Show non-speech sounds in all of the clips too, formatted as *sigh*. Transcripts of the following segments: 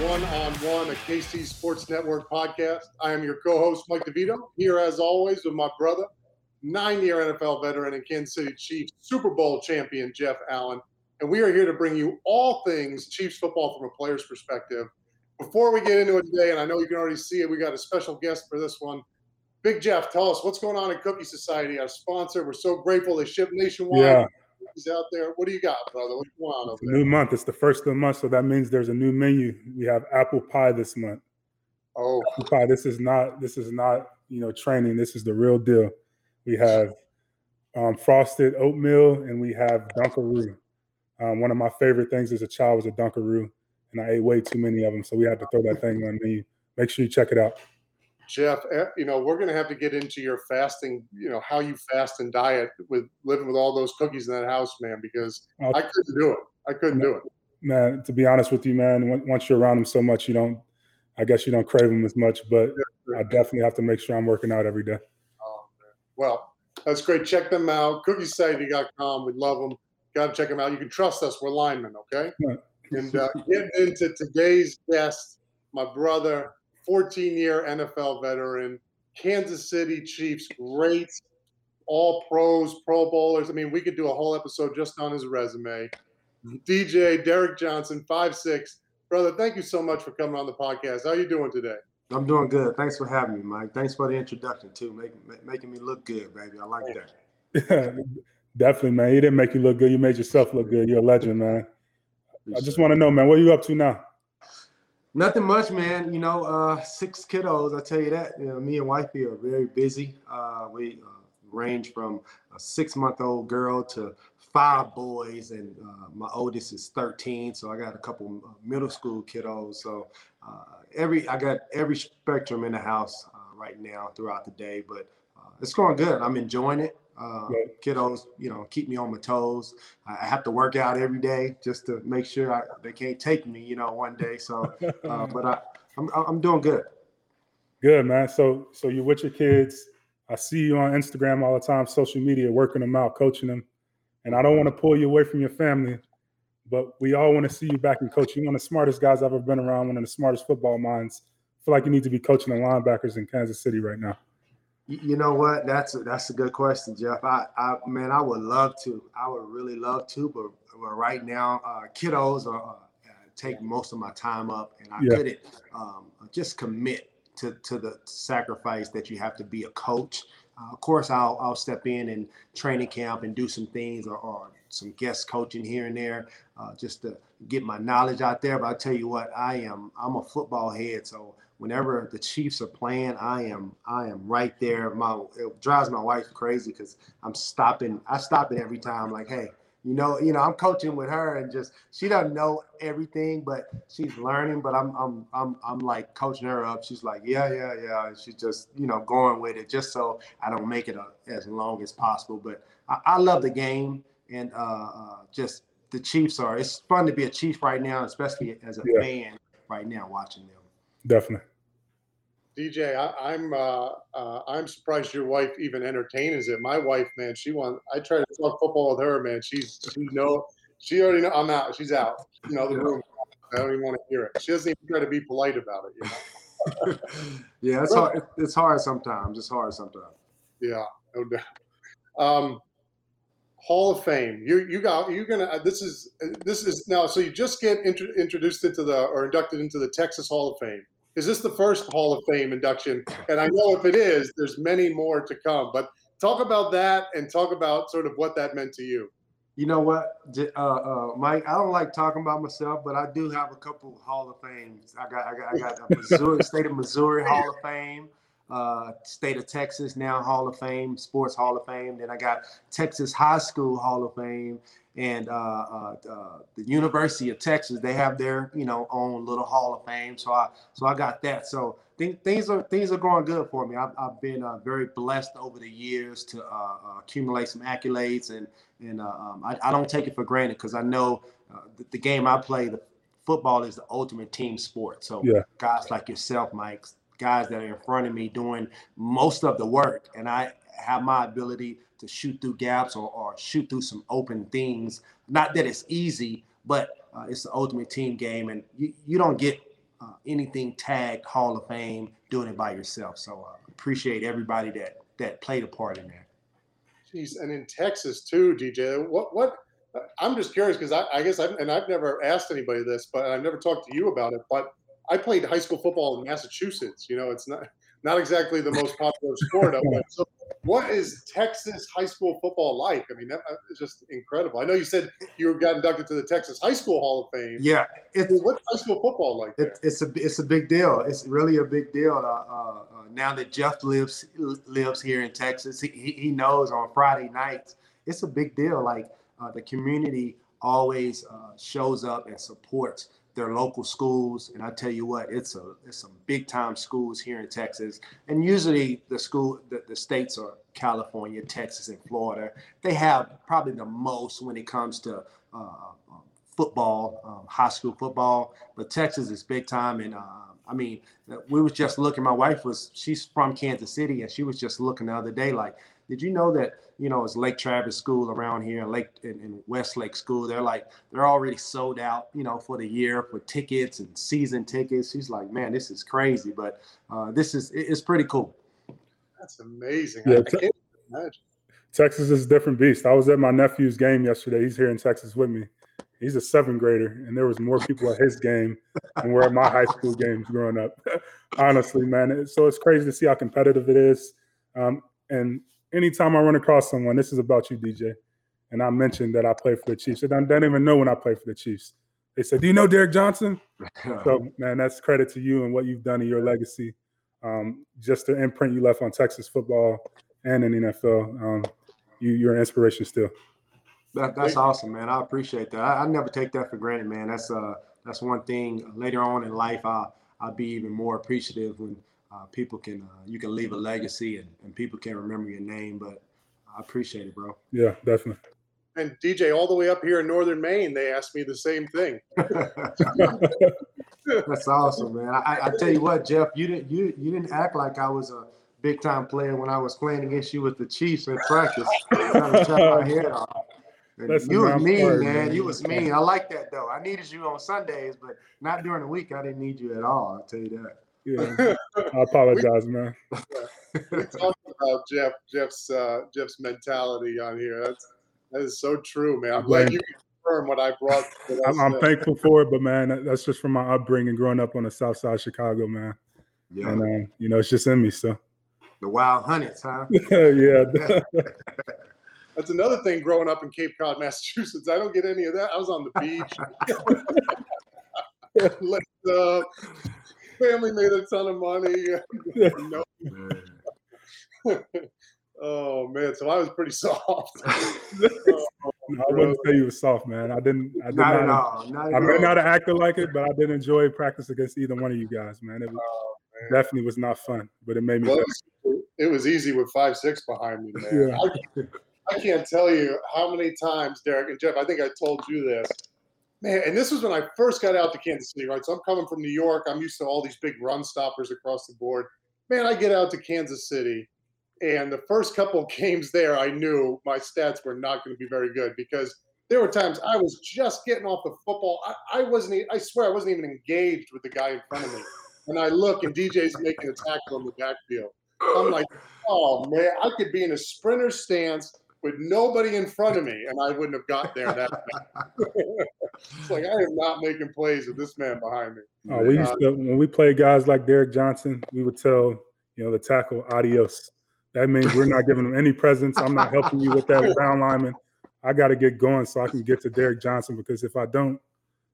One on One, a KC Sports Network podcast. I am your co host, Mike DeVito, here as always with my brother, nine year NFL veteran and Kansas City Chiefs Super Bowl champion, Jeff Allen. And we are here to bring you all things Chiefs football from a player's perspective. Before we get into it today, and I know you can already see it, we got a special guest for this one. Big Jeff, tell us what's going on in Cookie Society, our sponsor. We're so grateful they ship nationwide. Yeah cookies out there. What do you got, brother? What's going on over there? new month. It's the first of the month, so that means there's a new menu. We have apple pie this month. Oh, Apple pie. This is not. This is not. You know, training. This is the real deal. We have um, frosted oatmeal, and we have Dunkaroo. Um, one of my favorite things as a child was a Dunkaroo, and I ate way too many of them, so we had to throw that thing on the menu. Make sure you check it out. Jeff, eh, you know, we're going to have to get into your fasting, you know, how you fast and diet with living with all those cookies in that house, man, because I couldn't do it. I couldn't do it. man, to be honest with you, man, once you're around them so much, you don't. I guess you don't crave them as much, but I definitely have to make sure I'm working out every day. Oh, man. Well, that's great. Check them out. Cookiesociety.com. We love them. Got to check them out. You can trust us. We're linemen, okay? Right. And uh, getting into today's guest, my brother, 14 year NFL veteran, Kansas City Chiefs, great all pros, pro bowlers. I mean, we could do a whole episode just on his resume. DJ Derrick Johnson, five six. Brother, thank you so much for coming on the podcast. How are you doing today? I'm doing good. Thanks for having me, Mike. Thanks for the introduction too, making ma- making me look good, baby. I like that. *laughs* definitely, man. You didn't make you look good. You made yourself look good. You're a legend, man. I just want to know, man, what are you up to now? Nothing much, man. You know, uh, six kiddos. I tell you that. You know, me and wifey are very busy. Uh, we uh, range from a six-month-old girl to five boys, and uh, my oldest is 13. So I got a couple uh, middle school kiddos. So uh, every I got every spectrum in the house right now throughout the day, but it's going good. I'm enjoying it. Uh, Right. kiddos, you know, keep me on my toes. I I have to work out every day just to make sure I, they can't take me, you know, one day. So, uh, *laughs* but I, I'm, I'm doing good. Good, man. So, so you're with your kids. I see you on Instagram all the time, social media, working them out, coaching them. And I don't want to pull you away from your family, but we all want to see you back in coaching. You're one of the smartest guys I've ever been around, one of the smartest football minds. I feel like you need to be coaching the linebackers in Kansas City right now. You, know what? That's a, that's a good question, Jeff. I, I, man, I would love to. I would really love to, but, but right now, uh, kiddos are uh, take most of my time up, and I Yeah. couldn't um, just commit to to the sacrifice that you have to be a coach. Uh, of course, I'll I'll step in and training camp and do some things or, or some guest coaching here and there, uh, just to get my knowledge out there. But I tell you what, I am I'm a football head, so whenever the Chiefs are playing, I am I am right there. My it drives my wife crazy because I'm stopping. I stop it every time. Like, hey, you know, you know, I'm coaching with her, and just she doesn't know everything, but she's learning. But I'm I'm I'm I'm like coaching her up. She's like, yeah, yeah, yeah. And she's just you know going with it, just so I don't make it a, as long as possible. But I, I love the game, and uh, uh, just the Chiefs are. It's fun to be a Chief right now, especially as a Yeah. fan right now watching them. Definitely. DJ, I, am uh, uh, I'm surprised your wife even entertains it. My wife, man, she wants. I try to talk football with her, man. She's she know she already know I'm out. She's out. You know the room. I don't even want to hear it. She doesn't even try to be polite about it. You know. *laughs* yeah, it's hard. It's hard sometimes. It's hard sometimes. Yeah, no doubt. Um, Hall of Fame. You you got you're gonna. Uh, this is this is now. So you just get intro, introduced into the or inducted into the Texas Hall of Fame. Is this the first Hall of Fame induction? And I know if it is, there's many more to come. But talk about that and talk about sort of what that meant to you. You know what, uh, uh, Mike? I don't like talking about myself, but I do have a couple Hall of Fames. I got I got I got the Missouri *laughs* State of Missouri Hall of Fame uh, State of Texas now Hall of Fame, Sports Hall of Fame. Then I got Texas High School Hall of Fame, and uh, uh, uh, the University of Texas. They have their you know own little Hall of Fame. So I so I got that. So th- things are things are going good for me. I've, I've been uh, very blessed over the years to uh, accumulate some accolades, and and um, I, I, don't take it for granted because I know the, the game I play the football is the ultimate team sport. So yeah. guys like yourself, Mike, guys that are in front of me doing most of the work, and I have my ability to shoot through gaps or, or shoot through some open things. Not that it's easy, but uh, it's the ultimate team game, and you, you don't get uh, anything tagged Hall of Fame doing it by yourself. So uh, appreciate everybody that that played a part in that. Jeez, and in Texas too, DJ. What what? I'm just curious because I, I, guess I've, and I've never asked anybody this, but I've never talked to you about it. But I played high school football in Massachusetts. You know, it's not not exactly the most popular sport. *laughs* So, what is Texas high school football like? I mean, that is just incredible. I know you said you got inducted to the Texas High School Hall of Fame. Yeah, it's, what's high school football like? It, it's a it's a big deal. It's really a big deal. Uh, uh, uh, now that Jeff lives lives here in Texas, he, he knows on Friday nights. It's a big deal. Like uh, the community always uh, shows up and supports their local schools. And I tell you what, it's a it's some big time schools here in Texas. And usually the school the, the states are California, Texas, and Florida. They have probably the most when it comes to uh, um, football, um, high school football. But Texas is big time. And uh, I mean, we was just looking. My wife was she's from Kansas City, and she was just looking the other day like did you know that you know it's Lake Travis School around here, and Lake and, Westlake School? They're like they're already sold out, you know, for the year for tickets and season tickets. She's like, man, this is crazy, but uh, this is it's pretty cool. That's amazing. Yeah, I, can't imagine. Texas is a different beast. I was at my nephew's game yesterday. He's here in Texas with me. He's a seventh grader, and there was more people at his game than were at my high school games growing up. *laughs* Honestly, man. So it's crazy to see how competitive it is. Um, and anytime I run across someone, this is about you, DJ, and I mentioned that I play for the Chiefs. They don't, they don't even know when I play for the Chiefs. They said, "Do you know Derrick Johnson?" so, *laughs* man, that's credit to you and what you've done in your legacy. Um, just the imprint you left on Texas football and in the NFL. Um, you, you're an inspiration still. That, that's awesome, man. I appreciate that. I, I, never take that for granted, man. That's uh, that's one thing. Later on in life, I I'll be even more appreciative when uh, people can uh, you can leave a legacy and, and people can remember your name. But I appreciate it, bro. Yeah, definitely. And DJ, all the way up here in northern Maine, they asked me the same thing. *laughs* *laughs* That's awesome, man. I, I tell you what, Jeff, you didn't you you didn't act like I was a big time player when I was playing against you with the Chiefs in practice. trying to chop my *laughs* head off. you was mean, man. man. You was mean. I like that though. I needed you on Sundays, but not during the week. I didn't need you at all. I'll tell you that. Yeah, *laughs* I apologize, man. *laughs* we talked about Jeff, Jeff's, uh, Jeff's mentality on here. That's that is so true, man. I'm glad you confirm what I brought. I'm, I'm thankful for it, but man, that's just from my upbringing, growing up on the South Side of Chicago, man. Yeah, and um, you know, it's just in me. So the wild hunters, huh? *laughs* yeah. That's another thing growing up in Cape Cod, Massachusetts. I don't get any of that. I was on the beach. Let's, uh, family made a ton of money. *laughs* no. *laughs* oh man, so I was pretty soft. oh, *laughs* I wouldn't say you were soft, man. I didn't. I did not. not, not I may not have acted like it, but I did enjoy practice against either one of you guys, man. It was, oh, man. definitely was not fun, but it made me. Well, it, was, it, was, easy with five six behind me, man. Yeah. I, I can't tell you how many times, Derrick and Jeff. I think I told you this man, and this was when I first got out to Kansas City, right? So I'm coming from New York. I'm used to all these big run stoppers across the board. man, I get out to Kansas City, and the first couple *laughs* games there, I knew my stats were not going to be very good because there were times I was just getting off the football. I, I wasn't. I swear, I wasn't even engaged with the guy in front of me. And I look, and DJ's making a tackle on the backfield. I'm like, oh man, I could be in a sprinter stance with nobody in front of me, and I wouldn't have got there that it's like I am not making plays with this man behind me. Oh, we used to when we played guys like Derrick Johnson, we would tell you know the tackle adios. That means we're not giving them any presents. I'm not helping you with that *laughs* ground lineman. I got to get going so I can get to Derrick Johnson because if I don't,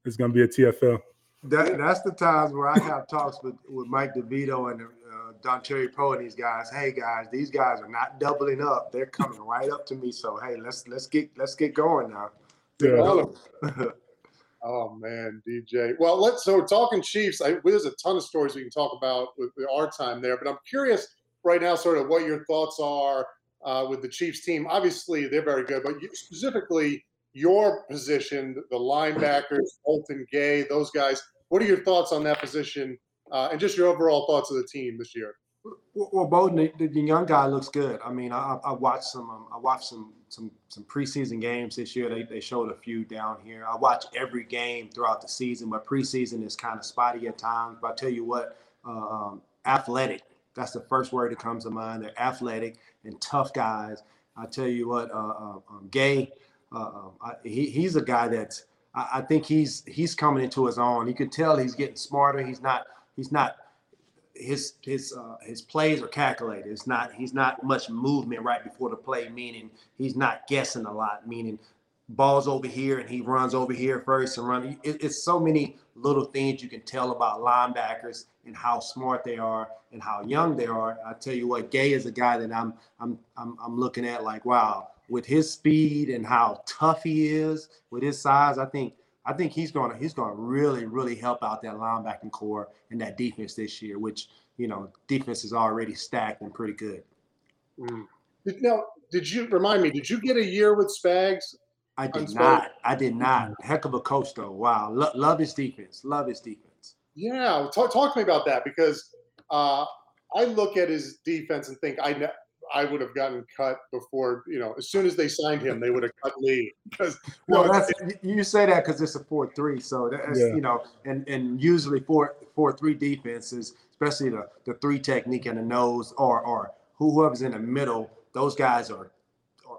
it's going to be a TFL. That, that's the times where I have talks with, with Mike DeVito and uh, Dontari Poe and these guys. Hey guys, these guys are not doubling up. They're coming right up to me. So hey, let's let's get let's get going now. Yeah. *laughs* oh man, DJ. Well, let's. So we're talking Chiefs. I, there's a ton of stories we can talk about with our time there, but I'm curious right now, sort of what your thoughts are uh, with the Chiefs team. Obviously, they're very good, but you, specifically your position, the linebackers, Bolton, Gay, those guys. What are your thoughts on that position, uh, and just your overall thoughts of the team this year? Well, Bolton, the, the young guy looks good. I mean, I, I watched some. Um, I watched some some some preseason games this year. They, they showed a few down here. I watch every game throughout the season, but preseason is kind of spotty at times. But I tell you what, um, athletic. That's the first word that comes to mind. They're athletic and tough guys. I tell you what, uh, uh, um, Gay, uh, I, he, he's a guy that's. I, I think he's he's coming into his own. You can tell he's getting smarter. He's not. He's not his his uh, his plays are calculated. It's not he's not much movement right before the play, meaning he's not guessing a lot. Meaning balls over here and he runs over here first and run. It, it's so many little things you can tell about linebackers and how smart they are and how young they are. I tell you what, Gay is a guy that I'm I'm I'm, I'm looking at like wow with his speed and how tough he is with his size. I think I think he's going to he's going to really really help out that linebacking corps and that defense this year, which you know defense is already stacked and pretty good. Mm. Now, did you remind me? Did you get a year with Spags? I did not. I did not. Heck of a coach though. Wow, Lo- love his defense. Love his defense. Yeah, talk, talk to me about that because uh, I look at his defense and think I ne- I would have gotten cut before, you know, as soon as they signed him, they would have cut Lee. Because well, that's you say that because it's a four three, so that's yeah. you know, and and usually four four three defenses, especially the the three technique and the nose, or or whoever's in the middle, those guys are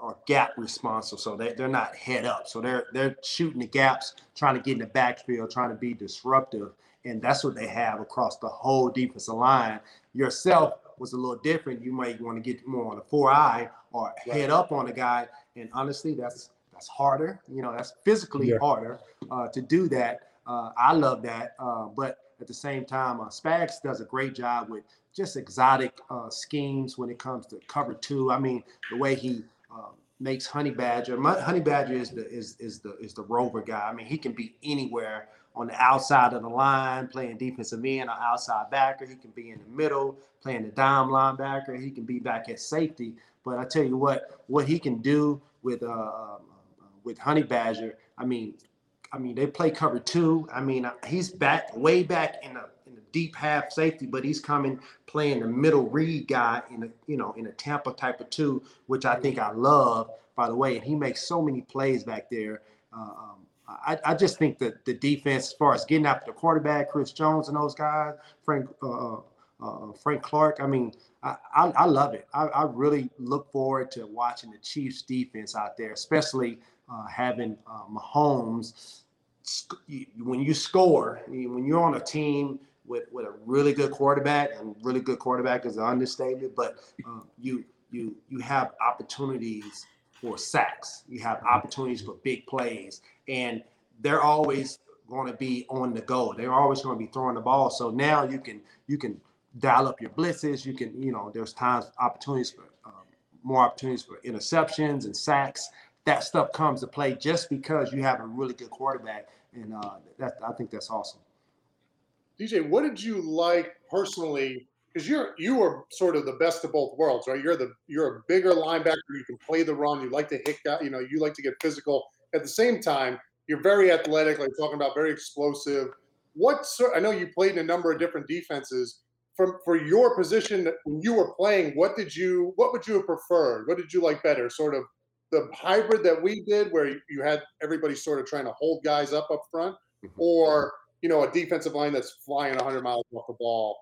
are gap responsive, so they they're not head up, so they're they're shooting the gaps, trying to get in the backfield, trying to be disruptive, and that's what they have across the whole defensive line. Yourself was a little different. You might want to get more on the four eye or right. head up on a guy. And honestly, that's that's harder. You know, that's physically yeah. harder uh, to do that. Uh, I love that, uh, but at the same time, uh, Spags does a great job with just exotic uh, schemes when it comes to cover two. I mean, the way he um, makes Honey Badger. Honey Badger is the is is the is the rover guy. I mean, he can be anywhere on the outside of the line, playing defensive end or outside backer. He can be in the middle, playing the dime linebacker. He can be back at safety. But I tell you what, what he can do with uh, uh with Honey Badger, I mean, I mean they play cover two. I mean he's back way back in the in the deep half safety, but he's coming playing the middle read guy in a you know in a Tampa type of two, which I think I love. By the way, and he makes so many plays back there. Uh, um, I, I, just think that the defense, as far as getting after the quarterback, Chris Jones and those guys, Frank uh, uh, uh, Frank Clark. I mean, I, I, I love it. I, really look forward to watching the Chiefs defense out there, especially uh, having uh, Mahomes. When you score, when you're on a team with, with a really good quarterback, and really good quarterback is an understatement, but um, you you you have opportunities for sacks. You have opportunities for big plays, and they're always going to be on the go. They're always going to be throwing the ball. So now you can you can dial up your blitzes. You can you know there's times opportunities for um, more opportunities for interceptions and sacks. That stuff comes to play just because you have a really good quarterback, and uh, that I think that's awesome. DJ, what did you like personally because you're you are sort of the best of both worlds, right? You're the you're a bigger linebacker. You can play the run. You like to hit, you know, you like to get physical. At the same time, you're very athletic, like talking about very explosive. What sort? I know you played in a number of different defenses. from for your position when you were playing, what did you what would you have preferred? What did you like better? Sort of the hybrid that we did, where you had everybody sort of trying to hold guys up up front, mm-hmm. or you know a defensive line that's flying 100 miles off the ball.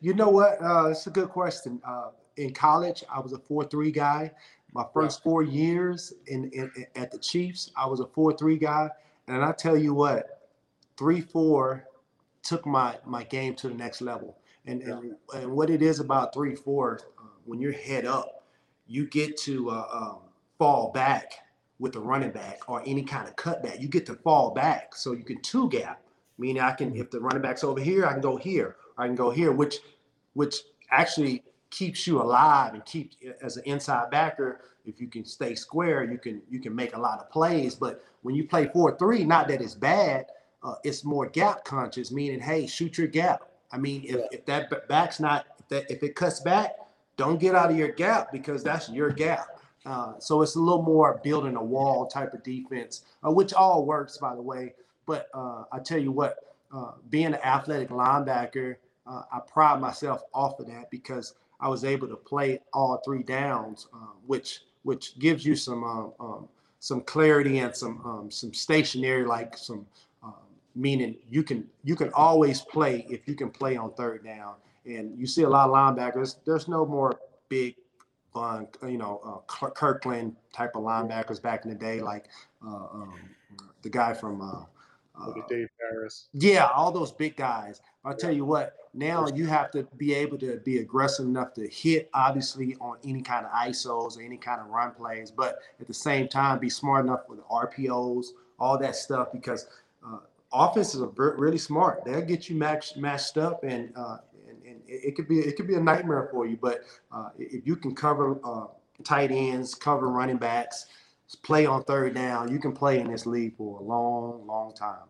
You know what? Uh, it's a good question. Uh, in college, I was a four-three guy. My first four years in, in, in, at the Chiefs, I was a four-three guy, and I tell you what, three-four took my my game to the next level. And and, and what it is about three-four, uh, when you're head up, you get to uh, um, fall back with a running back or any kind of cutback. You get to fall back, so you can two gap. Meaning, I can if the running back's over here, I can go here. I can go here, which which actually keeps you alive and keep as an inside backer. If you can stay square, you can you can make a lot of plays. But when you play four three, not that it's bad, uh, it's more gap conscious, meaning hey, shoot your gap. I mean, if, if that back's not if that if it cuts back, don't get out of your gap because that's your gap. Uh, so it's a little more building a wall type of defense, uh, which all works by the way. But uh, I tell you what, uh, being an athletic linebacker, uh, I pride myself off of that because I was able to play all three downs, uh, which which gives you some um, um, some clarity and some um, some stationary, like some um, meaning you can you can always play if you can play on third down. And you see a lot of linebackers. There's no more big fun, you know, uh, Kirkland type of linebackers back in the day, like uh, um, the guy from uh, uh, Dave Harris. Yeah, all those big guys. I'll tell you what, now you have to be able to be aggressive enough to hit, obviously, on any kind of ISOs or any kind of run plays, but at the same time, be smart enough with the RPOs, all that stuff, because uh, offenses are really smart. They'll get you matched matched up, and, uh, and, and it could be it could be a nightmare for you. But uh, if you can cover uh, tight ends, cover running backs, play on third down, you can play in this league for a long, long time.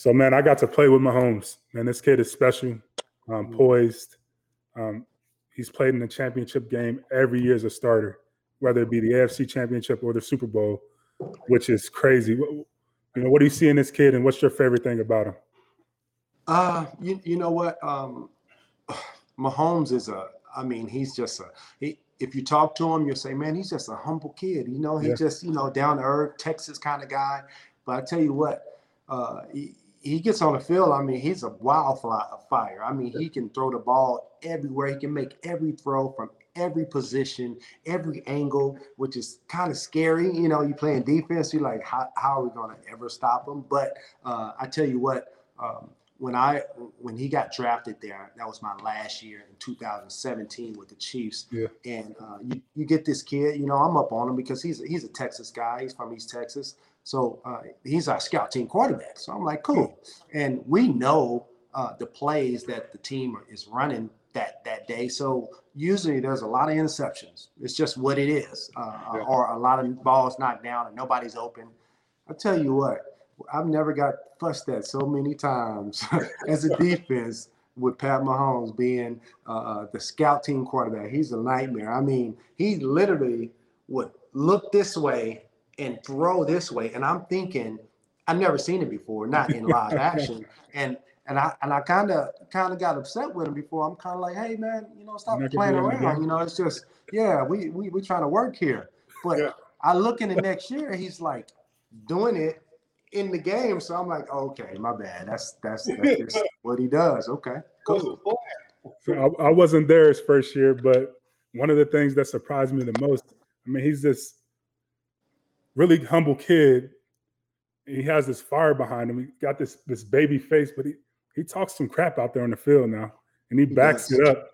So man, I got to play with Mahomes. Man, this kid is special, um, mm-hmm. poised. Um, he's played in the championship game every year as a starter, whether it be the AFC Championship or the Super Bowl, which is crazy. You know, what do you see in this kid, and what's your favorite thing about him? Uh, you you know what? Um, *sighs* Mahomes is a. I mean, he's just a. He, if you talk to him, you'll say, man, he's just a humble kid. You know, he's yeah. just you know down to earth, Texas kind of guy. But I tell you what, uh, he, he gets on the field. I mean, he's a wildfire. I mean, he can throw the ball everywhere. He can make every throw from every position, every angle, which is kind of scary. You know, you playing defense, you're like, how, how are we going to ever stop him? But uh, I tell you what, um, when I when he got drafted there, that was my last year in 2017 with the Chiefs. Yeah. And uh, you, you get this kid, you know, I'm up on him because he's he's a Texas guy. He's from East Texas. So uh, he's our scout team quarterback. So I'm like, cool. And we know uh, the plays that the team is running that that day. So usually there's a lot of interceptions. It's just what it is, uh, yeah. or a lot of balls knocked down and nobody's open. I tell you what, I've never got fussed at so many times *laughs* as a defense with Pat Mahomes being uh, uh, the scout team quarterback. He's a nightmare. I mean, he literally would look this way and throw this way. And I'm thinking, I've never seen it before, not in live *laughs* action. And and I and I kind of kind of got upset with him before. I'm kind of like, hey man, you know, stop playing around. You know, it's just yeah, we we we trying to work here. But yeah. I look in the next year, he's like doing it in the game. So I'm like, okay, my bad. That's that's, that's *laughs* what he does. Okay, cool. So I, I wasn't there his first year, but one of the things that surprised me the most, I mean, he's this really humble kid. He has this fire behind him. He got this this baby face, but he he talks some crap out there on the field now, and he backs yes. it up.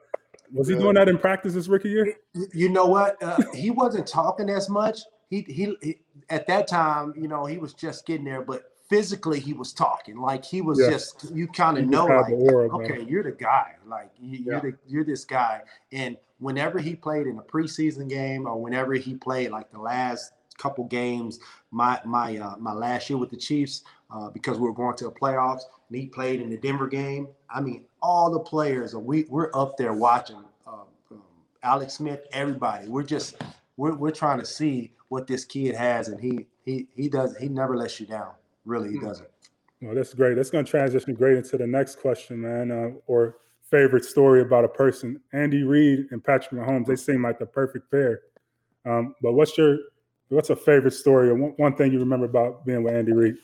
Was he doing that in practice this rookie year? You know what? Uh, he wasn't talking as much. He, he, he at that time, you know, he was just getting there, but physically he was talking like he was yeah. just you kind of know like aura, okay you're the guy like you, are the, you're this guy and whenever he played in a preseason game or whenever he played like the last couple games my my uh, my last year with the Chiefs uh, because we were going to the playoffs and he played in the Denver game. I mean, all the players we we're up there watching. Uh, um, Alex Smith, everybody. We're just we're we're trying to see what this kid has, and he he he does. He never lets you down. Really, he hmm. doesn't. Well, that's great. That's going to transition great into the next question, man. Uh, or favorite story about a person. Andy Reid and Patrick Mahomes, they seem like the perfect pair. Um, but what's your what's a favorite story or one, thing you remember about being with Andy Reid?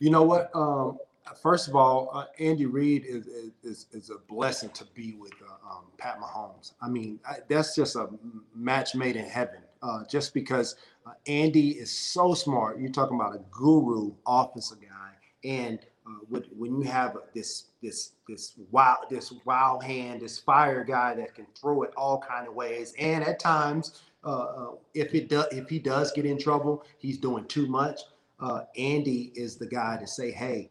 You know what? Um, first of all, uh, Andy Reid is, is, is a blessing to be with uh, um, Pat Mahomes. I mean, I, that's just a match made in heaven. Uh, just because uh, Andy is so smart. You're talking about a guru offensive guy, and uh, when you have this this this wild this wild hand, this fire guy that can throw it all kind of ways, and at times, uh, uh, if it does if he does get in trouble, he's doing too much. Uh, Andy is the guy to say, hey,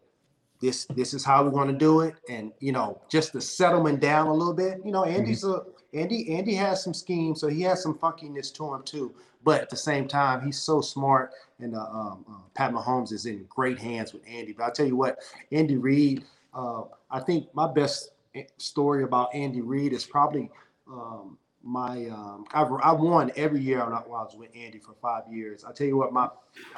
this this is how we're going to do it, and you know, just to settle him down a little bit. You know, Andy's mm-hmm. a Andy Andy has some schemes, so he has some funkiness to him too. But at the same time, he's so smart, and uh, um, uh, Pat Mahomes is in great hands with Andy. But I'll tell you what, Andy Reid, uh, I think my best eh, story about Andy Reid is probably um, my um, I've, I won every year while I was with Andy for five years. I tell you what, my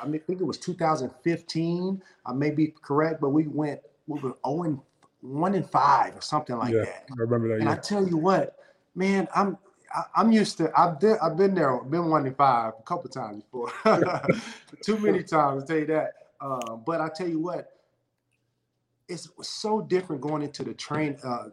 I think it was 2015. I may be correct, but we went we were 0 one and five or something like yeah, that. I remember that. And I tell you what, man, I'm I, am used to. I've been I've been there, been one and five a couple times before. *laughs* Too many times, I'll tell you that. Uh, but I tell you what, it's so different going into the train, uh,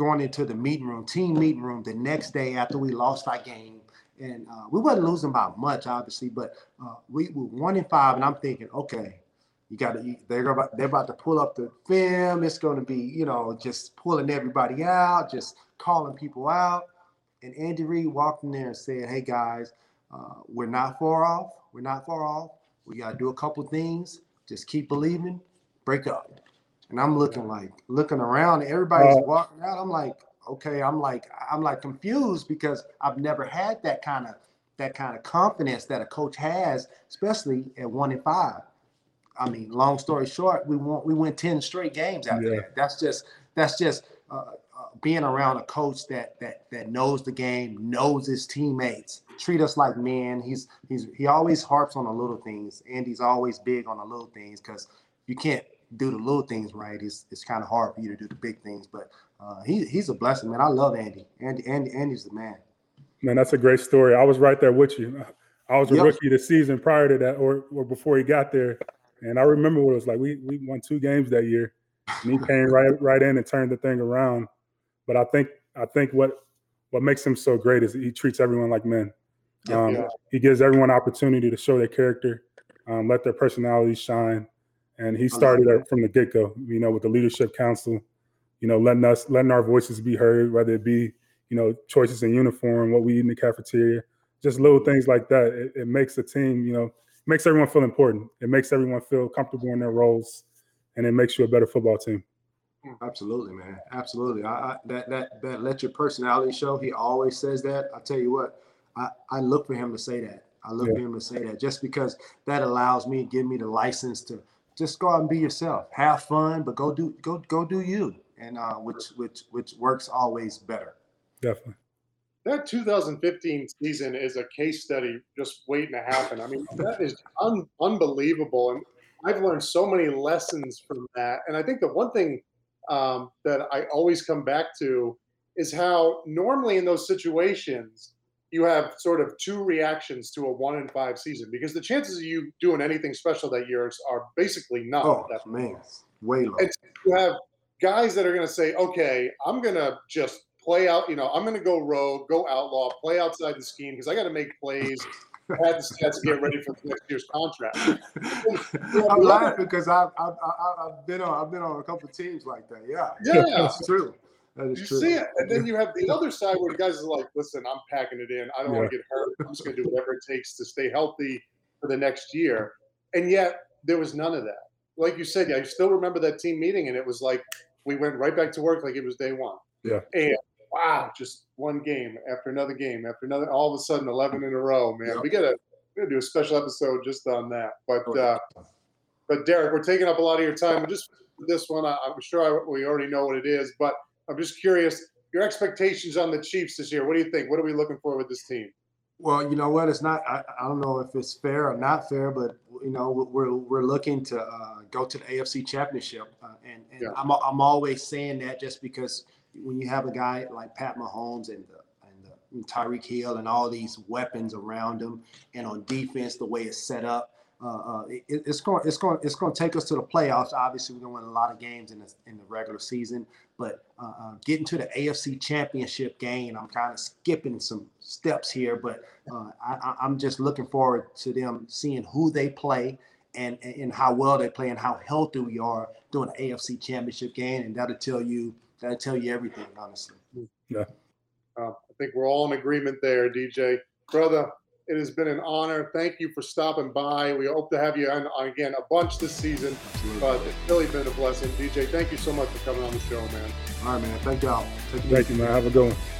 going into the meeting room, team meeting room the next day after we lost our game. And uh, we wasn't losing by much, obviously, but uh, we were one in five. And I'm thinking, okay, you got to. They're about they're about to pull up the film. It's going to be, you know, just pulling everybody out, just calling people out. And Andy Reid walked in there and said, "Hey guys, uh, we're not far off. We're not far off. We got to do a couple things. Just keep believing. Break up." And I'm looking like looking around. Everybody's uh, walking out. I'm like, okay. I'm like I'm like confused because I've never had that kind of that kind of confidence that a coach has, especially at one and five. I mean, long story short, we won we went ten straight games after yeah. that. That's just that's just uh, being around a coach that that that knows the game, knows his teammates, treat us like men. He's he's he always harps on the little things. and he's always big on the little things because you can't do the little things right. It's it's kind of hard for you to do the big things. But uh, he he's a blessing, man. I love Andy. Andy Andy Andy's the man. Man, that's a great story. I was right there with you. I was a yep. rookie the season prior to that, or or before he got there, and I remember what it was like. We we won two games that year, and he *laughs* came right right in and turned the thing around. But I think I think what what makes him so great is he treats everyone like men. Um, yeah. He gives everyone opportunity to show their character, um, let their personalities shine, and he started like from the get go. You know, with the leadership council, you know, letting us letting our voices be heard, whether it be you know choices in uniform, what we eat in the cafeteria, just little things like that. It, it makes the team, you know, makes everyone feel important. It makes everyone feel comfortable in their roles, and it makes you a better football team. Absolutely, man. Absolutely. I, I, that that that let your personality show. He always says that. I tell you what, I, I look for him to say that. I look yeah. for him to say that just because that allows me, give me the license to just go out and be yourself, have fun, but go do go go do you, and uh, which which which works always better. Definitely. That 2015 season is a case study just waiting to happen. I mean, that is un- unbelievable, and I've learned so many lessons from that. And I think the one thing um, that I always come back to is how normally in those situations you have sort of two reactions to a one in five season because the chances of you doing anything special that year are basically none. Oh that man, way low. And you have guys that are going to say, "Okay, I'm going to just play out. You know, I'm going to go rogue, go outlaw, play outside the scheme because I got to make plays." had the stats to get ready for next year's contract. *laughs* I'm laughing because I've, I've, I've been on I've been on a couple teams like that. Yeah, yeah, *laughs* that's true. That is you true. see it, and then you have the *laughs* other side where the guys are like, "Listen, I'm packing it in. I don't yeah. want to get hurt. I'm just going to do whatever it takes to stay healthy for the next year." And yet, there was none of that. Like you said, I still remember that team meeting, and it was like we went right back to work like it was day one. Yeah. And wow, just one game after another game after another. All of a sudden, eleven in a row, man. Yep. We gotta we gotta do a special episode just on that. But uh, but Derrick, we're taking up a lot of your time. Just this one, I, am sure I, we already know what it is, but I'm just curious your expectations on the Chiefs this year. What do you think? What are we looking for with this team? Well, you know what? It's not. I, I don't know if it's fair or not fair, but you know, we're we're looking to uh, go to the AFC Championship, uh, and, and yeah. I'm I'm always saying that just because when you have a guy like Pat Mahomes and the, and, the, and Tyreek Hill and all these weapons around him, and on defense the way it's set up, uh, uh, it, it's going it's going it's going to take us to the playoffs. Obviously, we're going to win a lot of games in the in the regular season, but uh, uh getting to the AFC Championship game, I'm kind of skipping some steps here, but uh, I, am just looking forward to them seeing who they play and and how well they play and how healthy we are during the AFC Championship game, and that'll tell you that'll tell you everything, honestly. Yeah, uh, I think we're all in agreement there, DJ brother. It has been an honor. Thank you for stopping by. We hope to have you on, on again a bunch this season. But it's really been a blessing. DJ, thank you so much for coming on the show, man. All right, man. Thank y'all. Thank you, man. Have a good one.